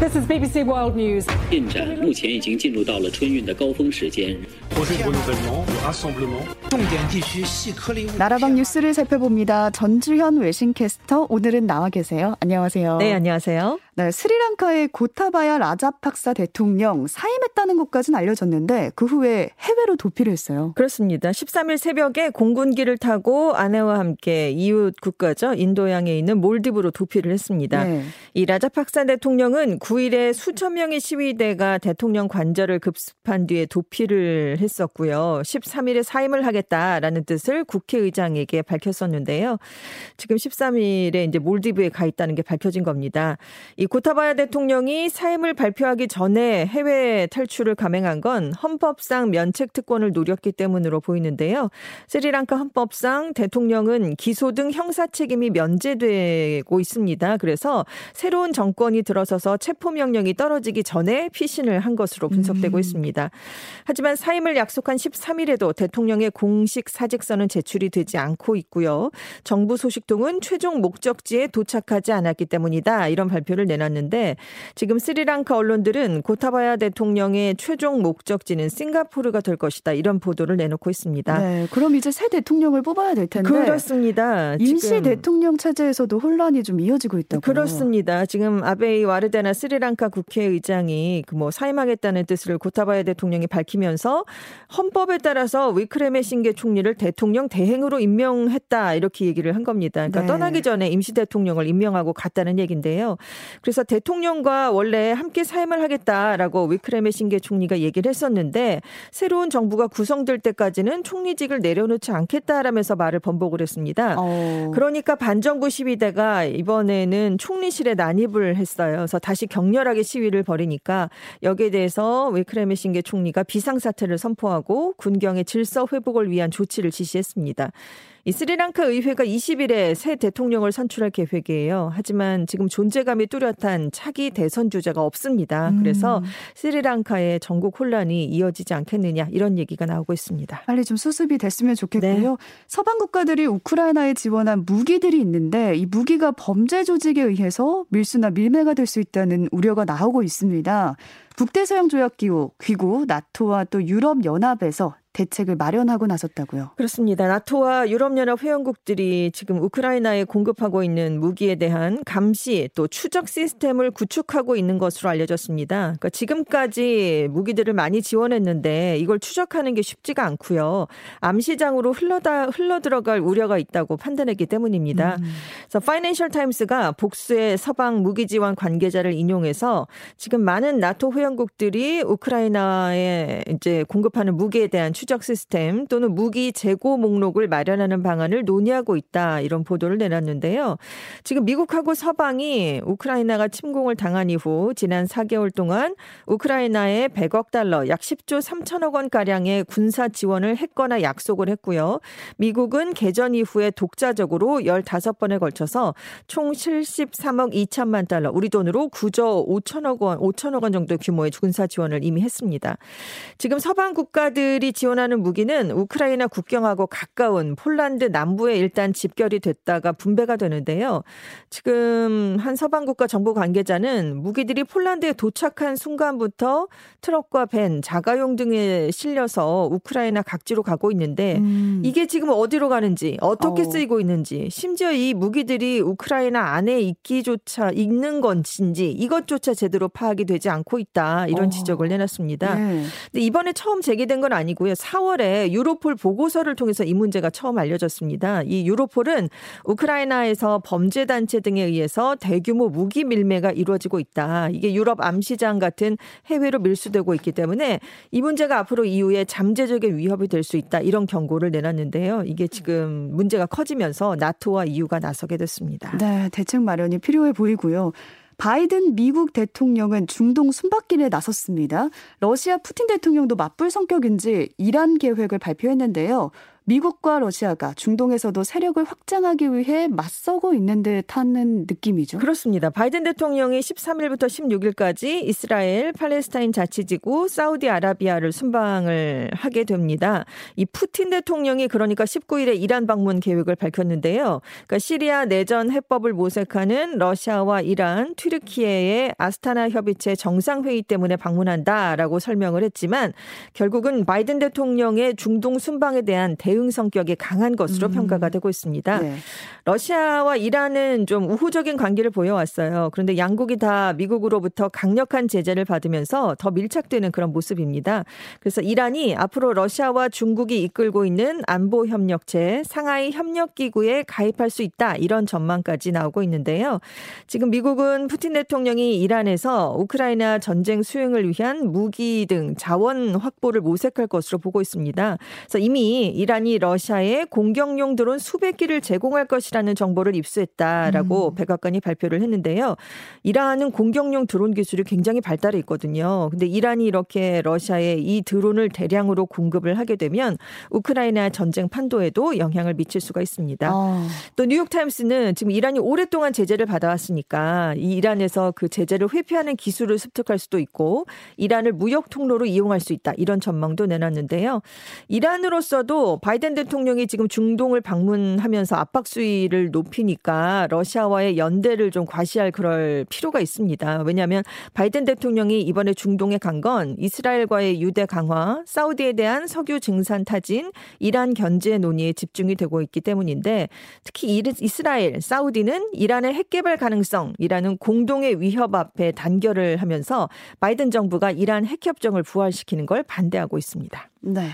This is BBC World News. 进展目前已经进入到了春运的高峰时间。 나라방 뉴스를 살펴봅니다. 전주현 외신캐스터 오늘은 나와 계세요. 안녕하세요. 네, 안녕하세요. 네, 스리랑카의 고타바야 라자팍사 대통령 사임했다는 것까지는 알려졌는데 그 후에 해외로 도피를 했어요. 그렇습니다. 13일 새벽에 공군기를 타고 아내와 함께 이웃 국가죠. 인도양에 있는 몰디브로 도피를 했습니다. 네. 이 라자팍사 대통령은 9일에 수천 명의 시위대가 대통령 관절을 급습한 뒤에 도피를 했었고요. 13일에 사임을 하겠다라는 뜻을 국회의장에게 밝혔었는데요. 지금 13일에 이제 몰디브에 가 있다는 게 밝혀진 겁니다. 이 고타바야 대통령이 사임을 발표하기 전에 해외 탈출을 감행한 건 헌법상 면책 특권을 노렸기 때문으로 보이는데요. 스리랑카 헌법상 대통령은 기소 등 형사 책임이 면제되고 있습니다. 그래서 새로운 정권이 들어서서 체포 명령이 떨어지기 전에 피신을 한 것으로 분석되고 음. 있습니다. 하지만 사임을 약속한 13일에도 대통령의 공식 사직서는 제출이 되지 않고 있고요. 정부 소식통은 최종 목적지에 도착하지 않았기 때문이다. 이런 발표를 내 놨는데 지금 스리랑카 언론들은 고타바야 대통령의 최종 목적지는 싱가포르가 될 것이다. 이런 보도를 내놓고 있습니다. 네, 그럼 이제 새 대통령을 뽑아야 될 텐데 그렇습니다. 임시 대통령 체제에서도 혼란이 좀 이어지고 있다고. 그렇습니다. 지금 아베이 와르데나 스리랑카 국회의장이 그뭐 사임하겠다는 뜻을 고타바야 대통령이 밝히면서 헌법에 따라서 위크레메 싱게 총리를 대통령 대행으로 임명했다 이렇게 얘기를 한 겁니다. 그러니까 네. 떠나기 전에 임시 대통령을 임명하고 갔다는 얘기인데요. 그래서 대통령과 원래 함께 사임을 하겠다라고 위크레메 싱게 총리가 얘기를 했었는데 새로운 정부가 구성될 때까지는 총리직을 내려놓지 않겠다라면서 말을 번복을 했습니다. 어. 그러니까 반정부 시위대가 이번에는 총리실에 난입을 했어요. 그래서 다시 격렬하게 시위를 벌이니까 여기에 대해서 위크레메싱게 총리가 비상사태를 선포하고 군경의 질서 회복을 위한 조치를 지시했습니다. 이 스리랑카 의회가 20일에 새 대통령을 선출할 계획이에요. 하지만 지금 존재감이 뚜렷한 차기 대선 주자가 없습니다. 그래서 스리랑카의 전국 혼란이 이어지지 않겠느냐 이런 얘기가 나오고 있습니다. 빨리 좀 수습이 됐으면 좋겠고요. 네. 서방 국가들이 우크라이나에 지원한 무기들이 있는데 이 무기가 범죄 조직에 의해서 밀수나 밀매가 될 수 있다는 우려가 나오고 있습니다. 북대서양 조약 기구, 귀구, 나토와 또 유럽 연합에서 대책을 마련하고 나섰다고요. 그렇습니다. 나토와 유럽연합 회원국들이 지금 우크라이나에 공급하고 있는 무기에 대한 감시 또 추적 시스템을 구축하고 있는 것으로 알려졌습니다. 그러니까 지금까지 무기들을 많이 지원했는데 이걸 추적하는 게 쉽지가 않고요. 암시장으로 흘러다 흘러 들어갈 우려가 있다고 판단했기 때문입니다. 그래서 파이낸셜 타임스가 복수의 서방 무기 지원 관계자를 인용해서 지금 많은 나토 회원국들이 우크라이나에 이제 공급하는 무기에 대한 추적 시스템 또는 무기 재고 목록을 마련하는 방안을 논의하고 있다 이런 보도를 내놨는데요. 지금 미국하고 서방이 우크라이나가 침공을 당한 이후 지난 4개월 동안 우크라이나에 100억 달러 약 10조 3천억 원 가량의 군사 지원을 했거나 약속을 했고요. 미국은 개전 이후에 독자적으로 15번에 걸쳐서 총 73억 2천만 달러, 우리 돈으로 9조 5천억 원, 5천억 원 정도 규모의 군사 지원을 이미 했습니다. 지금 서방 국가들이 지원 하는 무기는 우크라이나 국경하고 가까운 폴란드 남부에 일단 집결이 됐다가 분배가 되는데요. 지금 한 서방 국가 정보 관계자는 무기들이 폴란드에 도착한 순간부터 트럭과 밴, 자가용 등에 실려서 우크라이나 각지로 가고 있는데 음. 이게 지금 어디로 가는지 어떻게 어. 쓰이고 있는지 심지어 이 무기들이 우크라이나 안에 있기조차 있는 건지 이것조차 제대로 파악이 되지 않고 있다 이런 어. 지적을 내놨습니다. 네. 근데 이번에 처음 제기된 건 아니고요. 4월에 유로폴 보고서를 통해서 이 문제가 처음 알려졌습니다. 이 유로폴은 우크라이나에서 범죄 단체 등에 의해서 대규모 무기 밀매가 이루어지고 있다. 이게 유럽 암시장 같은 해외로 밀수되고 있기 때문에 이 문제가 앞으로 이후에 잠재적인 위협이 될 수 있다. 이런 경고를 내놨는데요. 이게 지금 문제가 커지면서 나토와 EU가 나서게 됐습니다. 네, 대책 마련이 필요해 보이고요. 바이든 미국 대통령은 중동 순박길에 나섰습니다. 러시아 푸틴 대통령도 맞불 성격인지 이란 계획을 발표했는데요. 미국과 러시아가 중동에서도 세력을 확장하기 위해 맞서고 있는 듯하는 느낌이죠. 그렇습니다. 바이든 대통령이 13일부터 16일까지 이스라엘, 팔레스타인 자치지구, 사우디아라비아를 순방을 하게 됩니다. 이 푸틴 대통령이 그러니까 19일에 이란 방문 계획을 밝혔는데요. 그러니까 시리아 내전 해법을 모색하는 러시아와 이란, 튀르키예의 아스타나 협의체 정상회의 때문에 방문한다라고 설명을 했지만 결국은 바이든 대통령의 중동 순방에 대한 대응 성격이 강한 것으로 음. 평가가 되고 있습니다. 네. 러시아와 이란은 좀 우호적인 관계를 보여왔어요. 그런데 양국이 다 미국으로부터 강력한 제재를 받으면서 더 밀착되는 그런 모습입니다. 그래서 이란이 앞으로 러시아와 중국이 이끌고 있는 안보 협력체 상하이 협력 기구에 가입할 수 있다 이런 전망까지 나오고 있는데요. 지금 미국은 푸틴 대통령이 이란에서 우크라이나 전쟁 수행을 위한 무기 등 자원 확보를 모색할 것으로 보고 있습니다. 그래서 이미 이란이 러시아에 공격용 드론 수백 기를 제공할 것이라 있다는 정보를 입수했다라고 음. 백악관이 발표를 했는데요. 이란은 공격용 드론 기술이 굉장히 발달해 있거든요. 근데 이란이 이렇게 러시아에 이 드론을 대량으로 공급을 하게 되면 우크라이나 전쟁 판도에도 영향을 미칠 수가 있습니다. 어. 또 뉴욕타임스는 지금 이란이 오랫동안 제재를 받아왔으니까 이 이란에서 그 제재를 회피하는 기술을 습득할 수도 있고 이란을 무역 통로로 이용할 수 있다 이런 전망도 내놨는데요. 이란으로서도 바이든 대통령이 지금 중동을 방문하면서 압박 수위 지지를 높이니까 러시아와의 연대를 좀 과시할 그럴 필요가 있습니다. 왜냐하면 바이든 대통령이 이번에 중동에 간 건 이스라엘과의 유대 강화, 사우디에 대한 석유 증산 타진, 이란 견제 논의에 집중이 되고 있기 때문인데 특히 이스라엘, 사우디는 이란의 핵 개발 가능성이라는 공동의 위협 앞에 단결을 하면서 바이든 정부가 이란 핵 협정을 부활시키는 걸 반대하고 있습니다. 네.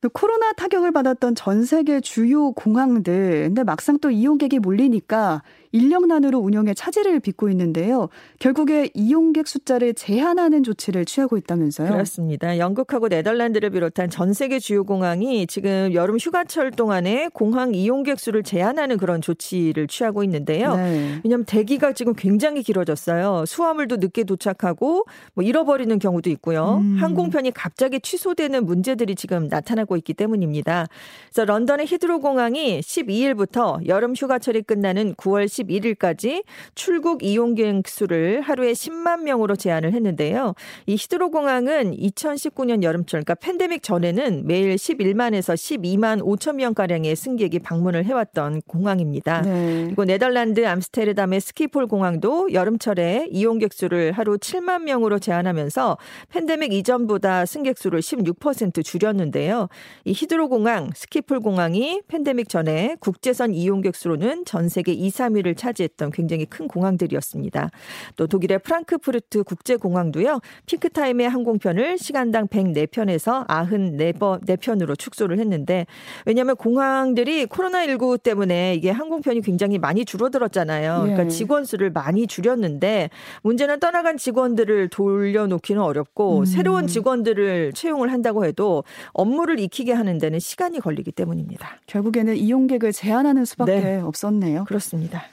그 코로나 타격을 받았던 전 세계 주요 공항들, 근데 막상 또 이용객이 몰리니까 인력난으로 운영에 차질을 빚고 있는데요. 결국에 이용객 숫자를 제한하는 조치를 취하고 있다면서요? 그렇습니다. 영국하고 네덜란드를 비롯한 전 세계 주요 공항이 지금 여름 휴가철 동안에 공항 이용객 수를 제한하는 그런 조치를 취하고 있는데요. 네. 왜냐하면 대기가 지금 굉장히 길어졌어요. 수화물도 늦게 도착하고 뭐 잃어버리는 경우도 있고요. 음. 항공편이 갑자기 취소되는 문제들이 지금 나타나고 있기 때문입니다. 그래서 런던의 히드로 공항이 12일부터 여름 휴가철이 끝나는 9월 10 31일까지 출국 이용 객 수를 하루에 10만 명으로 제한을 했는데요. 이 히드로 공항은 2019년 여름철 그러니까 팬데믹 전에는 매일 11만에서 12만 5천 명 가량의 승객이 방문을 해왔던 공항입니다. 네. 그리고 네덜란드 암스테르담의 스키폴 공항도 여름철에 이용객 수를 하루 7만 명으로 제한하면서 팬데믹 이전보다 승객 수를 16% 줄였는데요. 이 히드로 공항, 스키폴 공항이 팬데믹 전에 국제선 이용객 수로는 전 세계 2, 3위를 차지했던 굉장히 큰 공항들이었습니다. 또 독일의 프랑크푸르트 국제공항도요. 피크타임의 항공편을 시간당 104편에서 94편으로 축소를 했는데 왜냐하면 공항들이 코로나19 때문에 이게 항공편이 굉장히 많이 줄어들었잖아요. 그러니까 예. 직원 수를 많이 줄였는데 문제는 떠나간 직원들을 돌려놓기는 어렵고 음. 새로운 직원들을 채용을 한다고 해도 업무를 익히게 하는 데는 시간이 걸리기 때문입니다. 결국에는 이용객을 제한하는 수밖에 네. 없었네요. 그렇습니다.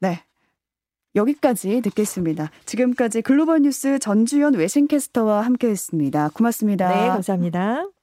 네. 여기까지 듣겠습니다. 지금까지 글로벌 뉴스 전주현 외신캐스터와 함께 했습니다. 고맙습니다. 네, 감사합니다.